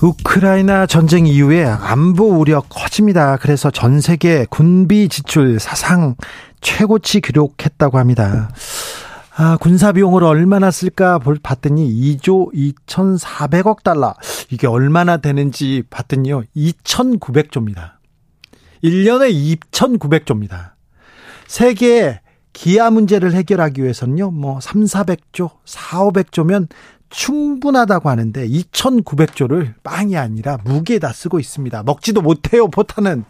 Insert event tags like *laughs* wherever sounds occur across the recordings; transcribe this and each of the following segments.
우크라이나 전쟁 이후에 안보 우려 커집니다. 그래서 전 세계 군비 지출 사상 최고치 기록했다고 합니다. 아, 군사 비용을 얼마나 쓸까 볼 봤더니 2조 2,400억 달러. 이게 얼마나 되는지 봤더니요. 2,900조입니다. 1년에 2,900조입니다. 세계 기아 문제를 해결하기 위해서는요. 뭐 3, 400조, 4, 500조면 충분하다고 하는데 2,900조를 빵이 아니라 무게에다 쓰고 있습니다. 먹지도 못해요, 포탄은.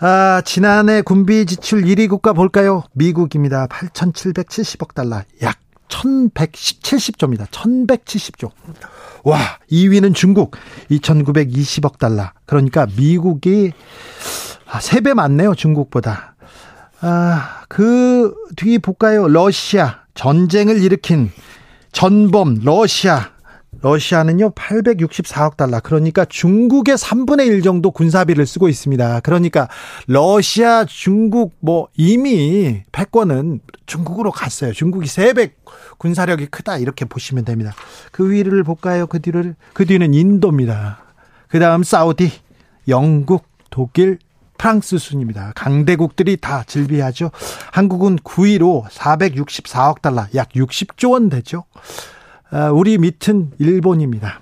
아, 지난해 군비 지출 1위 국가 볼까요? 미국입니다. 8,770억 달러. 약 1,170조입니다. 1,170조. 와, 2위는 중국. 2,920억 달러. 그러니까 미국이 3배 아, 많네요, 중국보다. 아, 그 뒤 볼까요? 러시아. 전쟁을 일으킨 전범 러시아 러시아는요 864억 달러 그러니까 중국의 3분의 1 정도 군사비를 쓰고 있습니다. 그러니까 러시아 중국 뭐 이미 패권은 중국으로 갔어요. 중국이 3배 군사력이 크다 이렇게 보시면 됩니다. 그 위를 볼까요? 그 뒤를 그 뒤는 인도입니다. 그다음 사우디, 영국, 독일, 프랑스 순입니다. 강대국들이 다 질비하죠. 한국은 9위로 464억 달러, 약 60조 원 되죠. 아, 우리 밑은 일본입니다.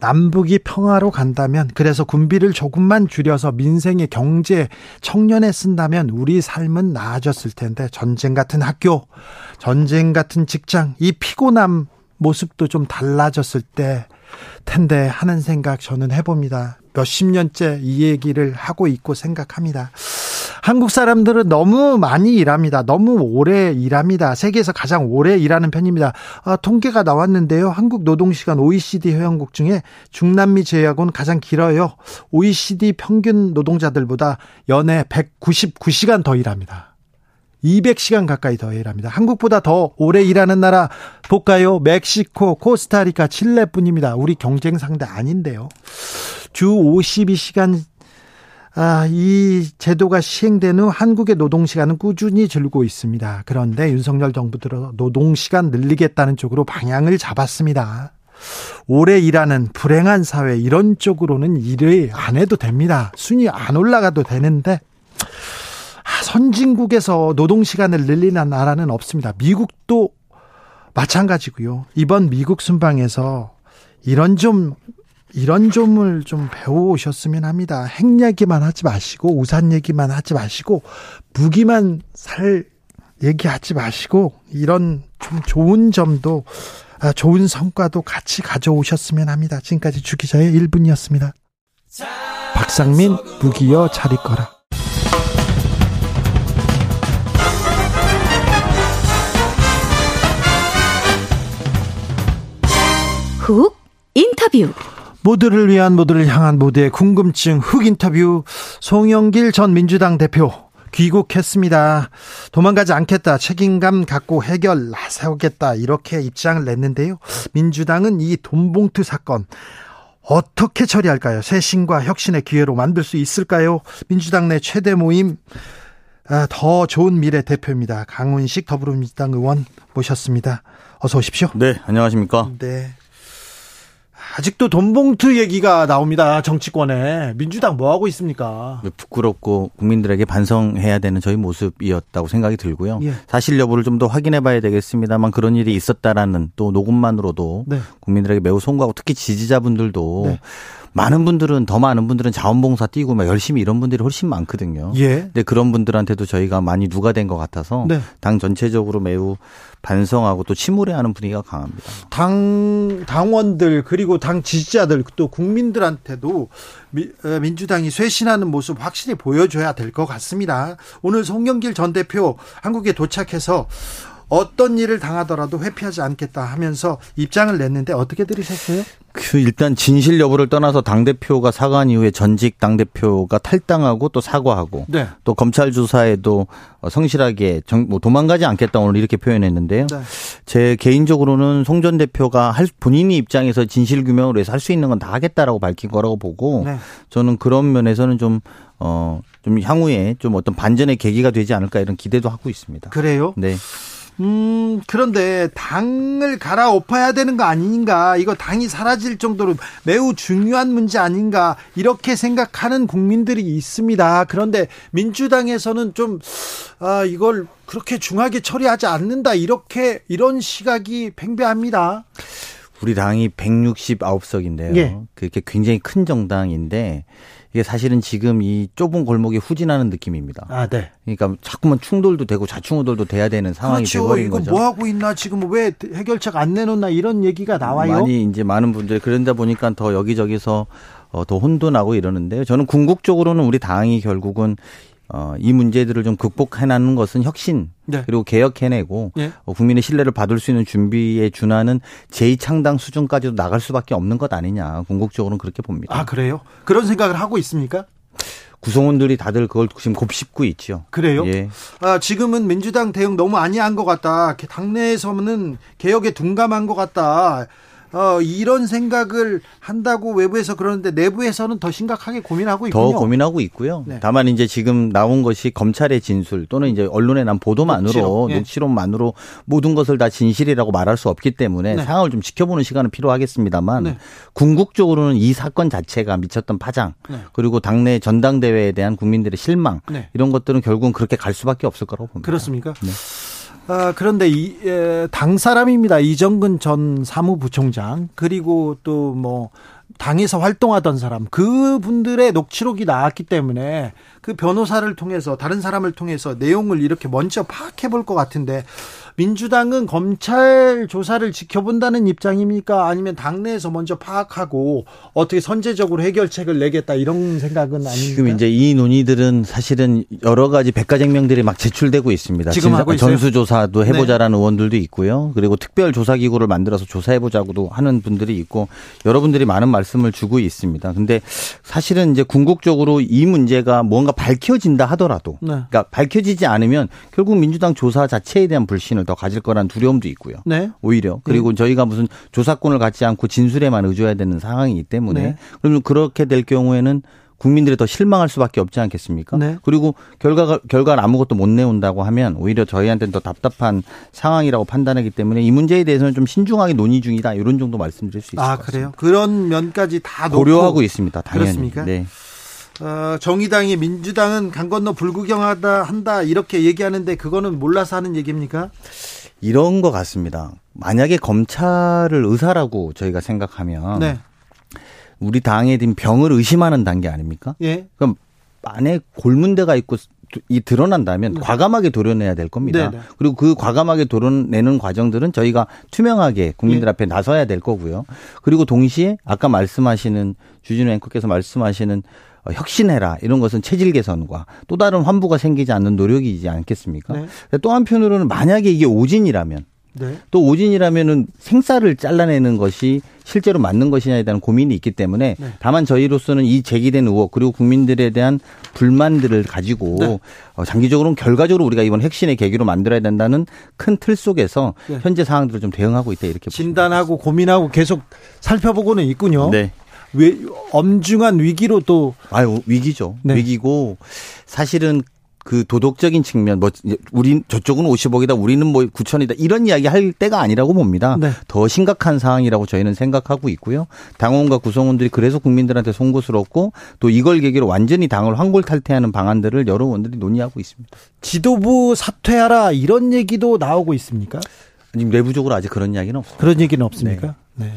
남북이 평화로 간다면 그래서 군비를 조금만 줄여서 민생의 경제 청년에 쓴다면 우리 삶은 나아졌을 텐데 전쟁 같은 학교, 전쟁 같은 직장, 이 피곤함 모습도 좀 달라졌을 때 텐데 하는 생각 저는 해봅니다. 몇십 년째 이 얘기를 하고 있고 생각합니다. 한국 사람들은 너무 많이 일합니다. 너무 오래 일합니다. 세계에서 가장 오래 일하는 편입니다. 아, 통계가 나왔는데요. 한국 노동시간 OECD 회원국 중에 중남미 제외하고는 가장 길어요. OECD 평균 노동자들보다 연애 199시간 더 일합니다. 200시간 가까이 더 일합니다. 한국보다 더 오래 일하는 나라 볼까요? 멕시코, 코스타리카, 칠레뿐입니다. 우리 경쟁 상대 아닌데요. 주 52시간 아, 이 제도가 시행된 후 한국의 노동시간은 꾸준히 줄고 있습니다. 그런데 윤석열 정부 들어 노동시간 늘리겠다는 쪽으로 방향을 잡았습니다. 오래 일하는 불행한 사회 이런 쪽으로는 일을 안 해도 됩니다. 순위 안 올라가도 되는데 아, 선진국에서 노동 시간을 늘리는 나라는 없습니다. 미국도 마찬가지고요. 이번 미국 순방에서 이런 좀 이런 점을 좀 배워오셨으면 합니다. 핵 얘기만 하지 마시고 우산 얘기만 하지 마시고 무기만 살 얘기하지 마시고 이런 좀 좋은 점도 아, 좋은 성과도 같이 가져오셨으면 합니다. 지금까지 주기자의 1분이었습니다. 박상민 무기여 잘 있거라. 훅 인터뷰 모두를 위한 모두를 향한 모두의 궁금증 흑 인터뷰 송영길 전 민주당 대표 귀국했습니다. 도망가지 않겠다. 책임감 갖고 해결 나서겠다. 이렇게 입장을 냈는데요. 민주당은 이 돈봉투 사건 어떻게 처리할까요? 쇄신과 혁신의 기회로 만들 수 있을까요? 민주당 내 최대 모임 아, 더 좋은 미래 대표입니다. 강훈식 더불어민주당 의원 모셨습니다. 어서 오십시오. 네, 안녕하십니까? 네. 아직도 돈봉투 얘기가 나옵니다. 정치권에. 민주당 뭐 하고 있습니까? 부끄럽고 국민들에게 반성해야 되는 저희 모습이었다고 생각이 들고요. 예. 사실 여부를 좀 더 확인해 봐야 되겠습니다만 그런 일이 있었다라는 또 녹음만으로도 네. 국민들에게 매우 송구하고 특히 지지자분들도 네. 많은 분들은 더 많은 분들은 자원봉사 뛰고 막 열심히 이런 분들이 훨씬 많거든요. 예. 근데 그런 분들한테도 저희가 많이 누가 된 것 같아서 네. 당 전체적으로 매우 반성하고 또 침울해하는 분위기가 강합니다. 당 당원들 그리고 당 지지자들 또 국민들한테도 미, 어, 민주당이 쇄신하는 모습 확실히 보여줘야 될 것 같습니다. 오늘 송영길 전 대표 한국에 도착해서 어떤 일을 당하더라도 회피하지 않겠다 하면서 입장을 냈는데 어떻게 들으셨어요? 그 일단 진실 여부를 떠나서 당 대표가 사과한 이후에 전직 당 대표가 탈당하고 또 사과하고 네. 또 검찰 조사에도 성실하게 정, 뭐 도망가지 않겠다 오늘 이렇게 표현했는데요. 네. 제 개인적으로는 송 전 대표가 할 본인이 입장에서 진실 규명을 위해서 할 수 있는 건 다 하겠다라고 밝힌 거라고 보고 네. 저는 그런 면에서는 좀 어, 좀 향후에 좀 어떤 반전의 계기가 되지 않을까 이런 기대도 하고 있습니다. 그래요? 네. 음, 그런데 당을 갈아엎어야 되는 거 아닌가? 이거 당이 사라질 정도로 매우 중요한 문제 아닌가? 이렇게 생각하는 국민들이 있습니다. 그런데 민주당에서는 좀, 아, 이걸 그렇게 중하게 처리하지 않는다. 이렇게, 이런 시각이 팽배합니다. 우리 당이 169석인데요. 예. 그게 굉장히 큰 정당인데 이게 사실은 지금 이 좁은 골목에 후진하는 느낌입니다. 아, 네. 그러니까 자꾸만 충돌도 되고 자충우돌도 돼야 되는 상황이 그렇죠. 돼버린 이거 거죠. 뭐 하고 있나 지금 왜 해결책 안 내놓나 이런 얘기가 나와요. 많이 이제 많은 분들이 그런다 보니까 더 여기저기서 어, 더 혼돈하고 이러는데요. 저는 궁극적으로는 우리 당이 결국은 어, 이 문제들을 좀 극복해나는 것은 혁신 네. 그리고 개혁해내고 네. 어, 국민의 신뢰를 받을 수 있는 준비에 준하는 제2창당 수준까지도 나갈 수밖에 없는 것 아니냐 궁극적으로는 그렇게 봅니다. 아 그래요? 그런 생각을 하고 있습니까? 구성원들이 다들 그걸 지금 곱씹고 있죠. 그래요? 예. 아, 지금은 민주당 대응 너무 아니한 것 같다. 당내에서는 개혁에 둔감한 것 같다. 어, 이런 생각을 한다고 외부에서 그러는데 내부에서는 더 심각하게 고민하고 있군요. 더 고민하고 있고요. 네. 다만 이제 지금 나온 것이 검찰의 진술 또는 이제 언론에 난 보도만으로 녹취록, 예. 녹취록 만으로 모든 것을 다 진실이라고 말할 수 없기 때문에 네. 상황을 좀 지켜보는 시간은 필요하겠습니다만 네. 궁극적으로는 이 사건 자체가 미쳤던 파장 네. 그리고 당내 전당대회에 대한 국민들의 실망 네. 이런 것들은 결국은 그렇게 갈 수밖에 없을 거라고 봅니다. 그렇습니까? 네. 아, 그런데 이, 에, 당 사람입니다. 이정근 전 사무부총장 그리고 또뭐 당에서 활동하던 사람 그분들의 녹취록이 나왔기 때문에 그 변호사를 통해서 다른 사람을 통해서 내용을 이렇게 먼저 파악해 볼 것 같은데 민주당은 검찰 조사를 지켜본다는 입장입니까? 아니면 당내에서 먼저 파악하고 어떻게 선제적으로 해결책을 내겠다 이런 생각은 아닙니까? 지금 이제 이 논의들은 사실은 여러 가지 백과쟁명들이 막 제출되고 있습니다. 지금 하고 있어요? 전수조사도 해보자라는 네. 의원들도 있고요. 그리고 특별 조사기구를 만들어서 조사해보자고도 하는 분들이 있고 여러분들이 많은 말씀 을 주고 있습니다. 근데 사실은 이제 궁극적으로 이 문제가 뭔가 밝혀진다 하더라도 네. 그러니까 밝혀지지 않으면 결국 민주당 조사 자체에 대한 불신을 더 가질 거란 두려움도 있고요. 네. 오히려 그리고 네. 저희가 무슨 조사권을 갖지 않고 진술에만 의존해야 되는 상황이기 때문에 네. 그러면 그렇게 될 경우에는 국민들이 더 실망할 수밖에 없지 않겠습니까? 네. 그리고 결과가 결과를 아무것도 못 내온다고 하면 오히려 저희한테는 더 답답한 상황이라고 판단하기 때문에 이 문제에 대해서는 좀 신중하게 논의 중이다 이런 정도 말씀드릴 수 있을 아, 것 같습니다. 그래요? 그런 면까지 다 고려하고 있습니다. 당연히. 그렇습니까? 네. 어, 정의당이 민주당은 강 건너 불구경하다 한다 이렇게 얘기하는데 그거는 몰라서 하는 얘기입니까? 이런 것 같습니다. 만약에 검찰을 의사라고 저희가 생각하면 네. 우리 당에 든 병을 의심하는 단계 아닙니까? 예. 그럼 안에 골문대가 있고 이 드러난다면 네. 과감하게 도려내야 될 겁니다. 네, 네. 그리고 그 과감하게 도려내는 과정들은 저희가 투명하게 국민들 네. 앞에 나서야 될 거고요. 그리고 동시에 아까 말씀하시는 주진우 앵커께서 말씀하시는 어, 혁신해라 이런 것은 체질 개선과 또 다른 환부가 생기지 않는 노력이지 않겠습니까? 네. 또 한편으로는 만약에 이게 오진이라면 네. 또 오진이라면은 생쌀을 잘라내는 것이 실제로 맞는 것이냐에 대한 고민이 있기 때문에 네. 다만 저희로서는 이 제기된 의혹 그리고 국민들에 대한 불만들을 가지고 네. 어, 장기적으로는 결과적으로 우리가 이번 핵심의 계기로 만들어야 된다는 큰 틀 속에서 네. 현재 상황들을 좀 대응하고 있다 이렇게 진단하고 고민하고 계속 살펴보고는 있군요. 네. 왜 엄중한 위기로 또 아유 위기죠. 네. 위기고 사실은 그 도덕적인 측면 뭐 우리 저쪽은 50억이다 우리는 뭐 9천이다 이런 이야기 할 때가 아니라고 봅니다. 네. 더 심각한 상황이라고 저희는 생각하고 있고요. 당원과 구성원들이 그래서 국민들한테 송구스럽고 또 이걸 계기로 완전히 당을 황골탈퇴하는 방안들을 여러 의원들이 논의하고 있습니다. 지도부 사퇴하라 이런 얘기도 나오고 있습니까? 아니 내부적으로 아직 그런 이야기는 없습니다. 그런 얘기는 없습니까? 네. 네.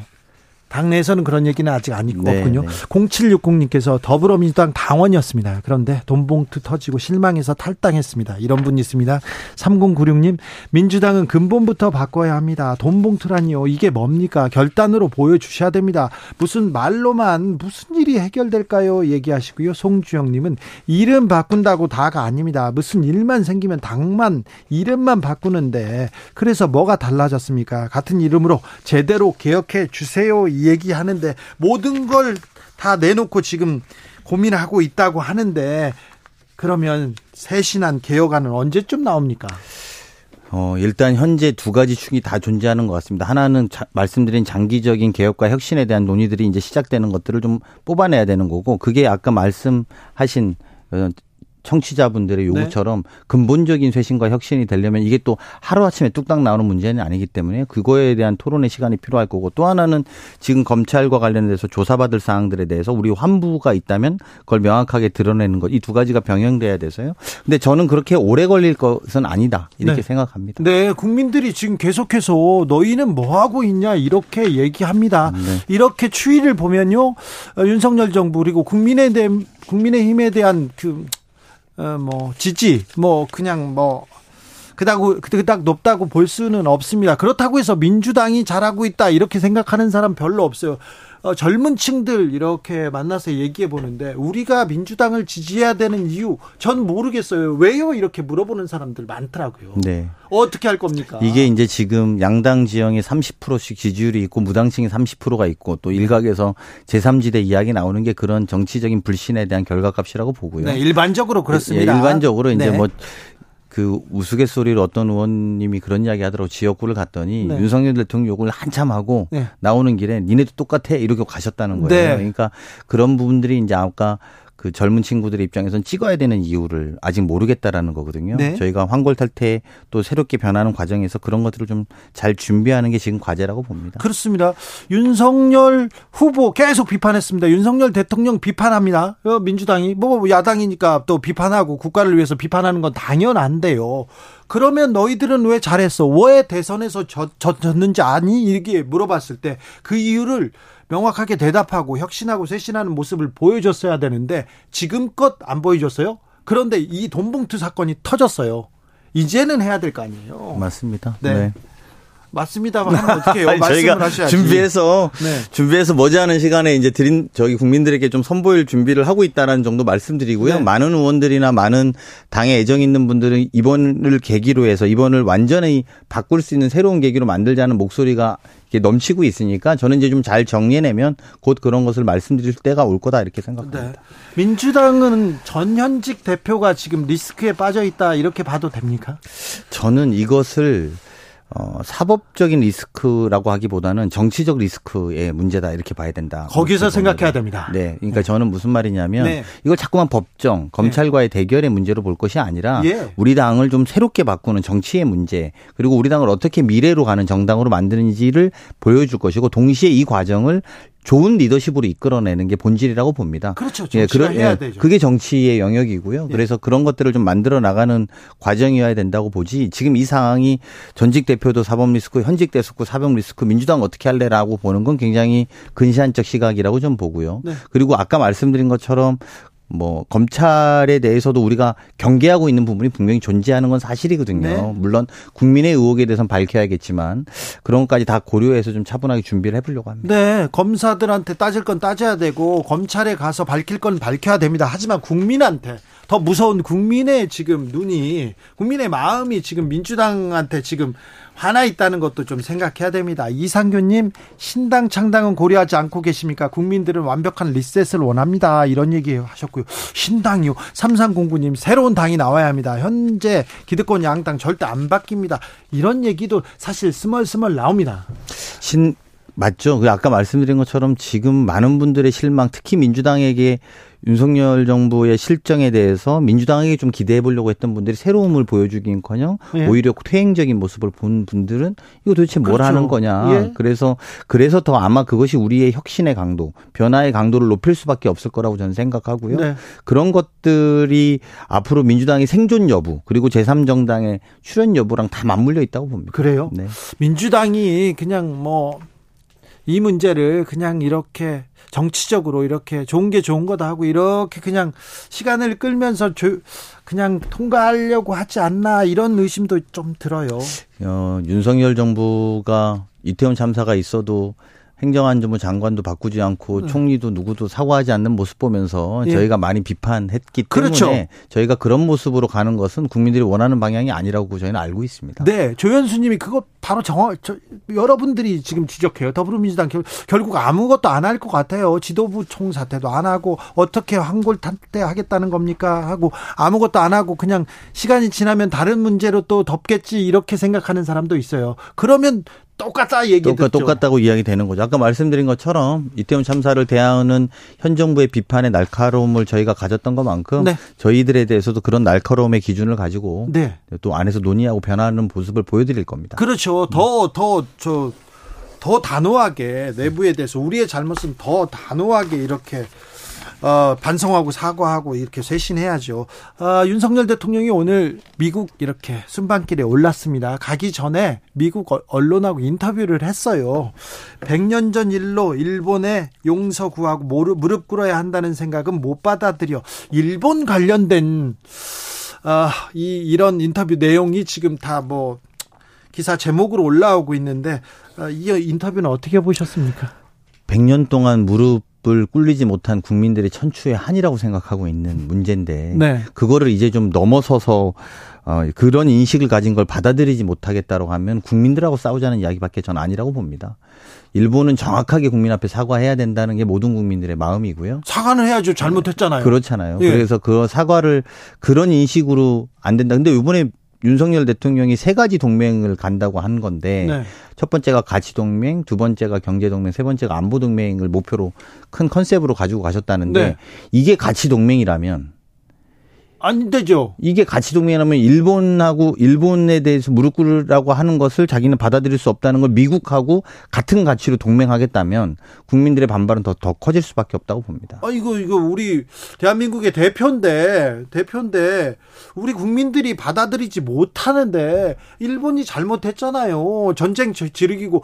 당내에서는 그런 얘기는 아직 안 있고 네, 없군요. 네. 0760님께서 더불어민주당 당원이었습니다. 그런데 돈봉투 터지고 실망해서 탈당했습니다. 이런 분이 있습니다. 3096님 민주당은 근본부터 바꿔야 합니다. 돈봉투라니요. 이게 뭡니까? 결단으로 보여주셔야 됩니다. 무슨 말로만 무슨 일이 해결될까요? 얘기하시고요. 송주영님은 이름 바꾼다고 다가 아닙니다. 무슨 일만 생기면 당만 이름만 바꾸는데 그래서 뭐가 달라졌습니까? 같은 이름으로 제대로 개혁해 주세요. 이 얘기하는데 모든 걸 다 내놓고 지금 고민하고 있다고 하는데 그러면 새신한 개혁안은 언제쯤 나옵니까? 어, 일단 현재 두 가지 축이 다 존재하는 것 같습니다. 하나는 자, 말씀드린 장기적인 개혁과 혁신에 대한 논의들이 이제 시작되는 것들을 좀 뽑아내야 되는 거고 그게 아까 말씀하신 어, 청취자분들의 요구처럼 네. 근본적인 쇄신과 혁신이 되려면 이게 또 하루아침에 뚝딱 나오는 문제는 아니기 때문에 그거에 대한 토론의 시간이 필요할 거고 또 하나는 지금 검찰과 관련돼서 조사받을 사항들에 대해서 우리 환부가 있다면 그걸 명확하게 드러내는 것 이 두 가지가 병행돼야 돼서요. 근데 저는 그렇게 오래 걸릴 것은 아니다 이렇게 네. 생각합니다. 네, 국민들이 지금 계속해서 너희는 뭐 하고 있냐 이렇게 얘기합니다. 네. 이렇게 추이를 보면요, 어, 윤석열 정부 그리고 국민의힘 국민의 힘에 대한 그 어, 뭐 지지 뭐 그냥 뭐 그다고 그닥 높다고 볼 수는 없습니다. 그렇다고 해서 민주당이 잘하고 있다 이렇게 생각하는 사람 별로 없어요. 어, 젊은 층들 이렇게 만나서 얘기해 보는데 우리가 민주당을 지지해야 되는 이유 전 모르겠어요. 왜요? 이렇게 물어보는 사람들 많더라고요. 네. 어떻게 할 겁니까? 이게 이제 지금 양당 지형에 30%씩 지지율이 있고 무당층이 30%가 있고 또 일각에서 제3지대 이야기 나오는 게 그런 정치적인 불신에 대한 결과값이라고 보고요. 네, 일반적으로 그렇습니다. 예, 일반적으로 이제 네. 뭐 그 우스갯소리로 어떤 의원님이 그런 이야기 하더라고 지역구를 갔더니 네. 윤석열 대통령 욕을 한참 하고 네. 나오는 길에 니네도 똑같아 이렇게 가셨다는 거예요. 네. 그러니까 그런 부분들이 이제 아까 그 젊은 친구들의 입장에서는 찍어야 되는 이유를 아직 모르겠다라는 거거든요. 네. 저희가 황골 탈퇴 또 새롭게 변하는 과정에서 그런 것들을 좀 잘 준비하는 게 지금 과제라고 봅니다. 그렇습니다. 윤석열 후보 계속 비판했습니다. 윤석열 대통령 비판합니다. 어, 민주당이 뭐 야당이니까 또 비판하고 국가를 위해서 비판하는 건 당연한데요. 그러면 너희들은 왜 잘했어? 왜 대선에서 졌, 졌는지 아니? 이렇게 물어봤을 때 그 이유를 명확하게 대답하고 혁신하고 쇄신하는 모습을 보여줬어야 되는데 지금껏 안 보여줬어요. 그런데 이 돈봉투 사건이 터졌어요. 이제는 해야 될 거 아니에요. 맞습니다. 네. 네. 맞습니다만 어떻게? *laughs* 저희가 하셔야지. 준비해서 네. 준비해서 머지않은 시간에 이제 드린 저기 국민들에게 좀 선보일 준비를 하고 있다라는 정도 말씀드리고요. 네. 많은 의원들이나 많은 당에 애정 있는 분들은 이번을 계기로 해서 이번을 완전히 바꿀 수 있는 새로운 계기로 만들자는 목소리가 넘치고 있으니까 저는 이제 좀 잘 정리해내면 곧 그런 것을 말씀드릴 때가 올 거다 이렇게 생각합니다. 네. 민주당은 전현직 대표가 지금 리스크에 빠져 있다 이렇게 봐도 됩니까? 저는 이것을 어, 사법적인 리스크라고 하기보다는 정치적 리스크의 문제다 이렇게 봐야 된다. 거기서 생각해야 됩니다. 네. 그러니까 네. 저는 무슨 말이냐면 네. 이걸 자꾸만 법정, 검찰과의 네. 대결의 문제로 볼 것이 아니라 예. 우리 당을 좀 새롭게 바꾸는 정치의 문제 그리고 우리 당을 어떻게 미래로 가는 정당으로 만드는지를 보여줄 것이고 동시에 이 과정을 좋은 리더십으로 이끌어내는 게 본질이라고 봅니다. 그렇죠. 예, 그런, 해야 예, 되죠. 그게 정치의 영역이고요. 예. 그래서 그런 것들을 좀 만들어 나가는 과정이어야 된다고 보지. 지금 이 상황이 전직 대표도 사법 리스크, 현직 대수고 사법 리스크, 민주당 어떻게 할래라고 보는 건 굉장히 근시안적 시각이라고 좀 보고요. 네. 그리고 아까 말씀드린 것처럼 뭐 검찰에 대해서도 우리가 경계하고 있는 부분이 분명히 존재하는 건 사실이거든요. 네. 물론 국민의 의혹에 대해서는 밝혀야겠지만 그런 것까지 다 고려해서 좀 차분하게 준비를 해보려고 합니다. 네, 검사들한테 따질 건 따져야 되고 검찰에 가서 밝힐 건 밝혀야 됩니다. 하지만 국민한테 더 무서운 국민의 지금 눈이 국민의 마음이 지금 민주당한테 지금 화나 있다는 것도 좀 생각해야 됩니다. 이상규님 신당 창당은 고려하지 않고 계십니까? 국민들은 완벽한 리셋을 원합니다. 이런 얘기 하셨고요. 신당이요. 3309님 새로운 당이 나와야 합니다. 현재 기득권 양당 절대 안 바뀝니다. 이런 얘기도 사실 스멀스멀 나옵니다. 신 맞죠. 그 아까 말씀드린 것처럼 지금 많은 분들의 실망, 특히 민주당에게 윤석열 정부의 실정에 대해서 민주당에게 좀 기대해 보려고 했던 분들이 새로움을 보여주긴커녕 예. 오히려 퇴행적인 모습을 본 분들은 이거 도대체 뭘 그렇죠. 하는 거냐. 예. 그래서 그래서 더 아마 그것이 우리의 혁신의 강도, 변화의 강도를 높일 수밖에 없을 거라고 저는 생각하고요. 네. 그런 것들이 앞으로 민주당의 생존 여부 그리고 제3정당의 출연 여부랑 다 맞물려 있다고 봅니다. 그래요? 네. 민주당이 그냥 뭐 이 문제를 그냥 이렇게 정치적으로 이렇게 좋은 게 좋은 거다 하고 이렇게 그냥 시간을 끌면서 조, 그냥 통과하려고 하지 않나 이런 의심도 좀 들어요. 어, 윤석열 정부가 이태원 참사가 있어도 행정안전부 장관도 바꾸지 않고 네. 총리도 누구도 사과하지 않는 모습 보면서 예. 저희가 많이 비판했기 그렇죠. 때문에 저희가 그런 모습으로 가는 것은 국민들이 원하는 방향이 아니라고 저희는 알고 있습니다. 네, 조현수님이 그거 바로 정확 저, 여러분들이 지금 지적해요. 더불어민주당 결, 결국 아무것도 안 할 것 같아요. 지도부 총사퇴도 안 하고 어떻게 황골탄퇴하겠다는 겁니까 하고 아무것도 안 하고 그냥 시간이 지나면 다른 문제로 또 덮겠지 이렇게 생각하는 사람도 있어요. 그러면 똑같다 얘기 똑같, 똑같다고 이야기 되는 거죠. 아까 말씀드린 것처럼 이태원 참사를 대하는 현 정부의 비판의 날카로움을 저희가 가졌던 것만큼 네. 저희들에 대해서도 그런 날카로움의 기준을 가지고 네. 또 안에서 논의하고 변화하는 모습을 보여드릴 겁니다. 그렇죠. 더 더 저더 단호하게 내부에 대해서 우리의 잘못은 더 단호하게 이렇게 어, 반성하고 사과하고 이렇게 쇄신해야죠. 어, 윤석열 대통령이 오늘 미국 이렇게 순방길에 올랐습니다. 가기 전에 미국 언론하고 인터뷰를 했어요. 100년 전 일로 일본에 용서 구하고 무릎, 꿇어야 한다는 생각은 못 받아들여. 일본 관련된 어, 이 이런 인터뷰 내용이 지금 다뭐 기사 제목으로 올라오고 있는데 어, 이 인터뷰는 어떻게 보셨습니까? 100년 동안 무릎 을 꿀리지 못한 국민들의 천추의 한이라고 생각하고 있는 문제인데 네. 그거를 이제 좀 넘어서서 어, 그런 인식을 가진 걸 받아들이지 못하겠다고 하면 국민들하고 싸우자는 이야기밖에 전 아니라고 봅니다. 일본은 정확하게 국민 앞에 사과해야 된다는 게 모든 국민들의 마음이고요. 사과는 해야죠. 잘못했잖아요. 그렇잖아요. 예. 그래서 그 사과를 그런 인식으로 안 된다. 근데 이번에 윤석열 대통령이 세 가지 동맹을 간다고 한 건데 네. 첫 번째가 가치 동맹, 두 번째가 경제 동맹, 세 번째가 안보 동맹을 목표로 큰 컨셉으로 가지고 가셨다는데 네. 이게 가치 동맹이라면 안 되죠. 이게 가치 동맹이라면 일본하고 일본에 대해서 무릎 꿇으라고 하는 것을 자기는 받아들일 수 없다는 걸 미국하고 같은 가치로 동맹하겠다면 국민들의 반발은 더, 더 커질 수밖에 없다고 봅니다. 아, 이거, 이거 우리 대한민국의 대표인데, 대표인데, 우리 국민들이 받아들이지 못하는데, 일본이 잘못했잖아요. 전쟁 지르기고,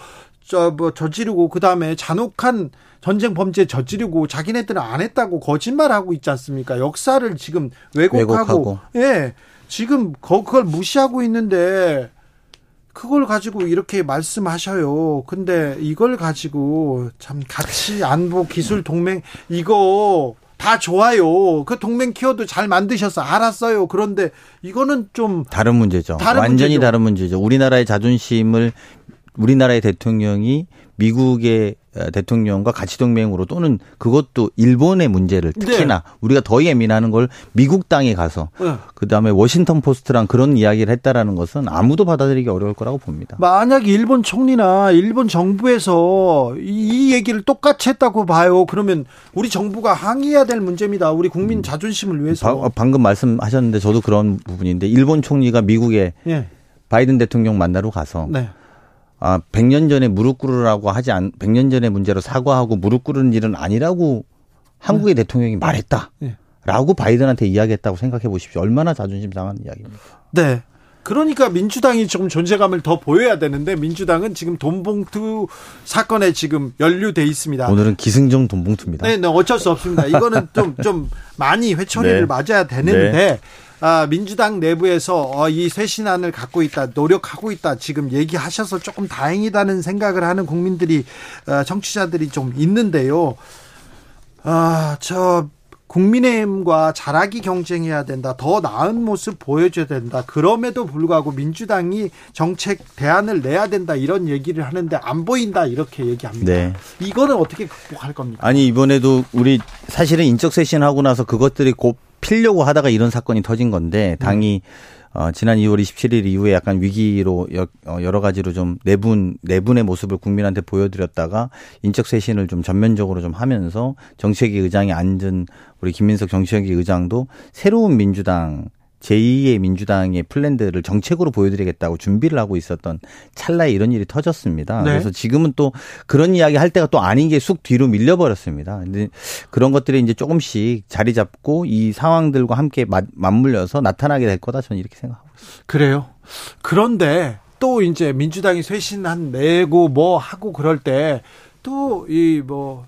저, 뭐, 저지르고, 그 다음에 잔혹한 전쟁 범죄 저지르고 자기네들은 안 했다고 거짓말하고 있지 않습니까? 역사를 지금 왜곡하고, 왜곡하고. 예. 지금 그걸 무시하고 있는데 그걸 가지고 이렇게 말씀하셔요. 근데 이걸 가지고 참 같이 안보 기술 동맹 이거 다 좋아요. 그 동맹 키워드 잘 만드셔서 알았어요. 그런데 이거는 좀 다른 문제죠. 다른 완전히 문제죠. 다른 문제죠. 우리나라의 자존심을 우리나라의 대통령이 미국의 어, 대통령과 가치 동맹으로 또는 그것도 일본의 문제를 특히나 네. 우리가 더 예민하는 걸 미국 땅에 가서 네. 그다음에 워싱턴 포스트랑 그런 이야기를 했다라는 것은 아무도 받아들이기 어려울 거라고 봅니다. 만약에 일본 총리나 일본 정부에서 이 얘기를 똑같이 했다고 봐요. 그러면 우리 정부가 항의해야 될 문제입니다. 우리 국민 자존심을 위해서. 바, 방금 말씀하셨는데 저도 그런 부분인데 일본 총리가 미국에 네. 바이든 대통령 만나러 가서 네. 아, 100년 전에 무릎 꿇으라고 하지 않, 100년 전의 문제로 사과하고 무릎 꿇는 일은 아니라고 한국의 네. 대통령이 말했다. 네. 라고 바이든한테 이야기했다고 생각해 보십시오. 얼마나 자존심 상한 이야기입니까? 네. 그러니까 민주당이 조금 존재감을 더 보여야 되는데 민주당은 지금 돈봉투 사건에 지금 연루돼 있습니다. 오늘은 기승전 돈봉투입니다. 네, 네 어쩔 수 없습니다. 이거는 좀 *laughs* 좀 많이 회초리를 네. 맞아야 되는데 네. 아, 민주당 내부에서 어, 이 쇄신안을 갖고 있다, 노력하고 있다, 지금 얘기하셔서 조금 다행이다는 생각을 하는 국민들이, 어, 정치자들이 좀 있는데요. 아, 저, 국민의힘과 잘하기 경쟁해야 된다. 더 나은 모습 보여줘야 된다. 그럼에도 불구하고 민주당이 정책 대안을 내야 된다. 이런 얘기를 하는데 안 보인다. 이렇게 얘기합니다. 네. 이거는 어떻게 극복할 겁니까? 아니, 이번에도 우리 사실은 인적 쇄신하고 나서 그것들이 곧 필려고 하다가 이런 사건이 터진 건데 당이 어, 지난 2월 27일 이후에 약간 위기로 여, 어, 여러 가지로 좀 내분 내분의 모습을 국민한테 보여드렸다가 인적 쇄신을 좀 전면적으로 좀 하면서 정책위 의장이 앉은 우리 김민석 정치혁위 의장도 새로운 민주당 제2의 민주당의 플랜들을 정책으로 보여드리겠다고 준비를 하고 있었던 찰나에 이런 일이 터졌습니다. 네. 그래서 지금은 또 그런 이야기 할 때가 또 아닌 게 쑥 뒤로 밀려버렸습니다. 근데 그런 것들이 이제 조금씩 자리 잡고 이 상황들과 함께 맞, 맞물려서 나타나게 될 거다 저는 이렇게 생각하고 있습니다. 그래요. 그런데 또 이제 민주당이 쇄신한 내고 뭐 하고 그럴 때 또 이 뭐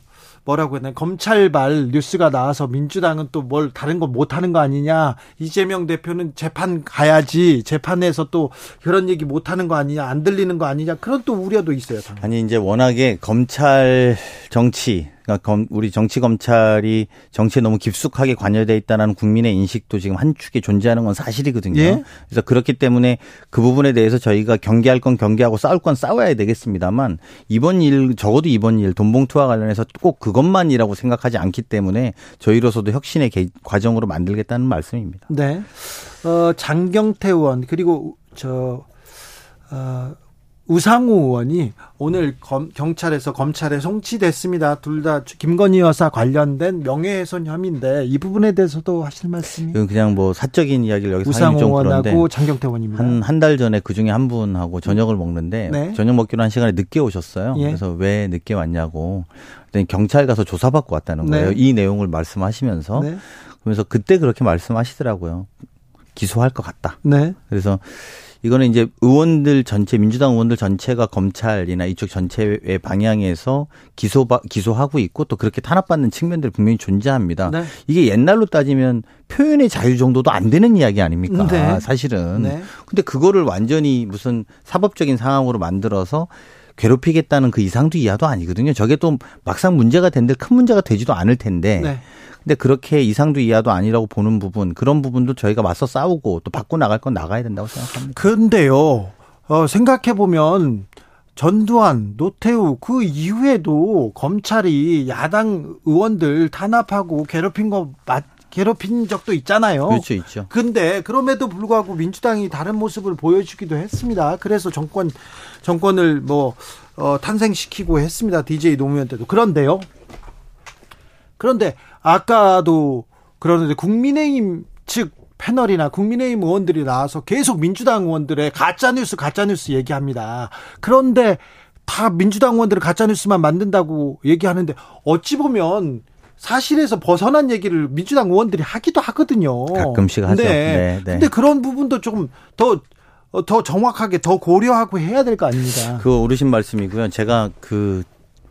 뭐라고 했나 검찰발 뉴스가 나와서 민주당은 또 뭘 다른 거 못하는 거 아니냐 이재명 대표는 재판 가야지 재판에서 또 그런 얘기 못하는 거 아니냐 안 들리는 거 아니냐 그런 또 우려도 있어요. 당연히. 아니 이제 워낙에 검찰 정치 그러니까 우리 정치 검찰이 정치에 너무 깊숙하게 관여돼 있다는 국민의 인식도 지금 한 축에 존재하는 건 사실이거든요. 예? 그래서 그렇기 때문에 그 부분에 대해서 저희가 경계할 건 경계하고 싸울 건 싸워야 되겠습니다만 이번 일 적어도 이번 일 돈봉투와 관련해서 꼭 그것만이라고 생각하지 않기 때문에 저희로서도 혁신의 과정으로 만들겠다는 말씀입니다. 네. 어, 장경태 의원 그리고 저 어, 우상호 의원이 오늘 검, 경찰에서 검찰에 송치됐습니다. 둘 다 김건희 여사 관련된 명예훼손 혐의인데 이 부분에 대해서도 하실 말씀이? 그냥 뭐 사적인 이야기를 여기서 우상호 의원하고 장경태 의원입니다. 한 한 달 전에 그 중에 한 분하고 저녁을 먹는데 네. 저녁 먹기로 한 시간에 늦게 오셨어요. 예. 그래서 왜 늦게 왔냐고. 경찰 가서 조사받고 왔다는 거예요. 네. 이 내용을 말씀하시면서 네. 그러면서 그때 그렇게 말씀하시더라고요. 기소할 것 같다. 네. 그래서 이거는 이제 의원들 전체 민주당 의원들 전체가 검찰이나 이쪽 전체의 방향에서 기소 기소하고 있고 또 그렇게 탄압받는 측면들 분명히 존재합니다. 네. 이게 옛날로 따지면 표현의 자유 정도도 안 되는 이야기 아닙니까? 네. 사실은. 네. 근데 그거를 완전히 무슨 사법적인 상황으로 만들어서 괴롭히겠다는 그 이상도 이하도 아니거든요. 저게 또 막상 문제가 된들 큰 문제가 되지도 않을 텐데 네. 근데 그렇게 이상도 이하도 아니라고 보는 부분 그런 부분도 저희가 맞서 싸우고 또 바꿔 나갈 건 나가야 된다고 생각합니다. 그런데요. 어, 생각해 보면 전두환, 노태우 그 이후에도 검찰이 야당 의원들 탄압하고 괴롭힌 거 맞, 괴롭힌 적도 있잖아요. 그렇죠, 있죠. 근데 그럼에도 불구하고 민주당이 다른 모습을 보여주기도 했습니다. 그래서 정권 정권을 뭐 어, 탄생시키고 했습니다. DJ 노무현 때도. 그런데요. 그런데 아까도 그러는데 국민의힘 측 패널이나 국민의힘 의원들이 나와서 계속 민주당 의원들의 가짜뉴스, 가짜뉴스 얘기합니다. 그런데 다 민주당 의원들은 가짜뉴스만 만든다고 얘기하는데 어찌 보면 사실에서 벗어난 얘기를 민주당 의원들이 하기도 하거든요. 가끔씩 하죠. 네. 네, 네. 근데 그런 부분도 조금 더, 더 정확하게 더 고려하고 해야 될 거 아닙니까? 그 오르신 말씀이고요. 제가 그,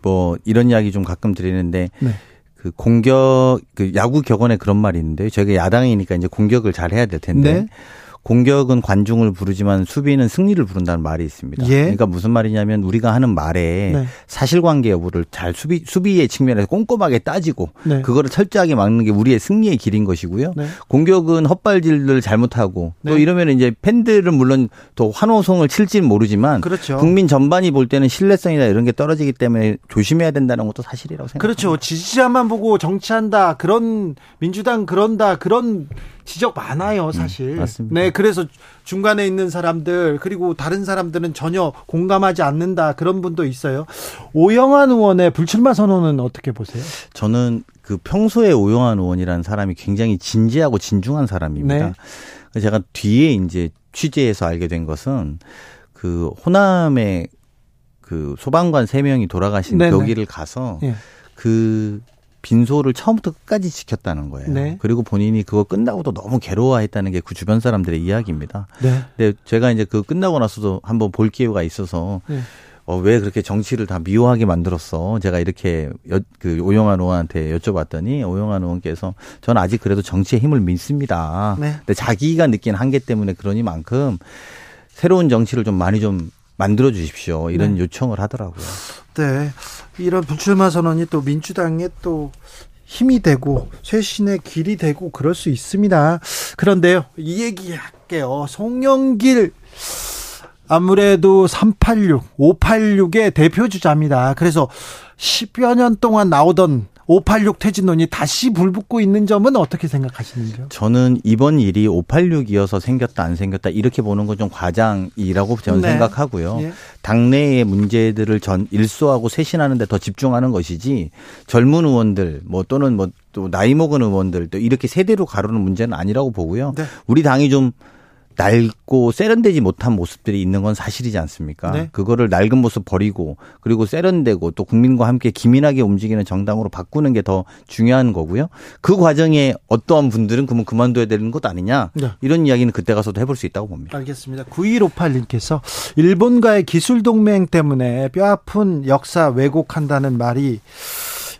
뭐, 이런 이야기 좀 가끔 드리는데. 네. 그 공격 그 야구 격언에 그런 말이 있는데 저희가 야당이니까 이제 공격을 잘 해야 될 텐데 네. 공격은 관중을 부르지만 수비는 승리를 부른다는 말이 있습니다. 예. 그러니까 무슨 말이냐면 우리가 하는 말에 네. 사실관계 여부를 잘 수비 수비의 측면에서 꼼꼼하게 따지고 네. 그거를 철저하게 막는 게 우리의 승리의 길인 것이고요. 네. 공격은 헛발질을 잘못하고 또 네. 이러면 이제 팬들은 물론 또 환호성을 칠지는 모르지만 그렇죠. 국민 전반이 볼 때는 신뢰성이나 이런 게 떨어지기 때문에 조심해야 된다는 것도 사실이라고 생각합니다. 그렇죠. 지지자만 보고 정치한다. 그런 민주당 그런다. 그런 지적 많아요, 음, 사실. 음, 맞습니다. 네, 그래서 중간에 있는 사람들 그리고 다른 사람들은 전혀 공감하지 않는다 그런 분도 있어요. 오영환 의원의 불출마 선언은 어떻게 보세요? 저는 그 평소에 오영환 의원이라는 사람이 굉장히 진지하고 진중한 사람입니다. 네. 제가 뒤에 이제 취재해서 알게 된 것은 그 호남의 그 소방관 3명이 돌아가신 네네. 거기를 가서 네. 그 빈소를 처음부터 끝까지 지켰다는 거예요. 네. 그리고 본인이 그거 끝나고도 너무 괴로워했다는 게 그 주변 사람들의 이야기입니다. 네. 근데 제가 이제 그 끝나고 나서도 한번 볼 기회가 있어서 네. 어, 왜 그렇게 정치를 다 미워하게 만들었어? 제가 이렇게 여, 그 오영환 의원한테 여쭤봤더니 오영환 의원께서 저는 아직 그래도 정치의 힘을 믿습니다. 네. 근데 자기가 느낀 한계 때문에 그러니만큼 새로운 정치를 좀 많이 좀 만들어 주십시오. 이런 네. 요청을 하더라고요. 네. 이런 불출마 선언이 또 민주당에 또 힘이 되고 쇄신의 길이 되고 그럴 수 있습니다. 그런데요, 이 얘기 할게요. 송영길 아무래도 386, 586의 대표 주자입니다. 그래서 10여 년 동안 나오던 586 퇴진론이 다시 불붙고 있는 점은 어떻게 생각하시는지요? 저는 이번 일이 586이어서 생겼다 안 생겼다 이렇게 보는 건 좀 과장이라고 저는 네. 생각하고요. 예. 당내의 문제들을 전 일소하고 쇄신하는 데 더 집중하는 것이지 젊은 의원들 뭐 또는 뭐 또 나이 먹은 의원들 또 이렇게 세대로 가르는 문제는 아니라고 보고요. 네. 우리 당이 좀 낡고 세련되지 못한 모습들이 있는 건 사실이지 않습니까? 네. 그거를 낡은 모습 버리고 그리고 세련되고 또 국민과 함께 기민하게 움직이는 정당으로 바꾸는 게 더 중요한 거고요. 그 과정에 어떠한 분들은 그러면 그만둬야 되는 것 아니냐 네. 이런 이야기는 그때 가서도 해볼 수 있다고 봅니다. 알겠습니다. 9158님께서 일본과의 기술 동맹 때문에 뼈아픈 역사 왜곡한다는 말이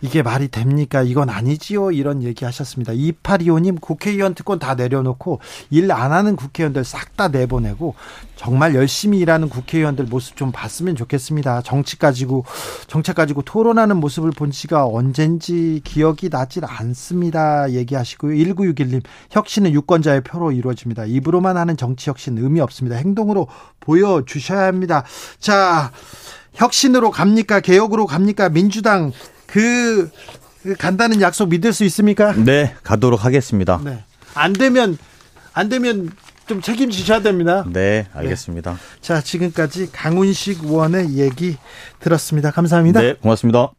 이게 말이 됩니까? 이건 아니지요. 이런 얘기 하셨습니다. 2825님 국회의원 특권 다 내려놓고 일 안 하는 국회의원들 싹 다 내보내고 정말 열심히 일하는 국회의원들 모습 좀 봤으면 좋겠습니다. 정치 가지고 정책 가지고 토론하는 모습을 본 지가 언젠지 기억이 나질 않습니다. 얘기하시고요. 1961님 혁신은 유권자의 표로 이루어집니다. 입으로만 하는 정치 혁신 의미 없습니다. 행동으로 보여주셔야 합니다. 자 혁신으로 갑니까? 개혁으로 갑니까? 민주당 그, 그 간다는 약속 믿을 수 있습니까? 네, 가도록 하겠습니다. 네. 안 되면 안 되면 좀 책임지셔야 됩니다. 네, 알겠습니다. 네. 자, 지금까지 강훈식 의원의 얘기 들었습니다. 감사합니다. 네, 고맙습니다.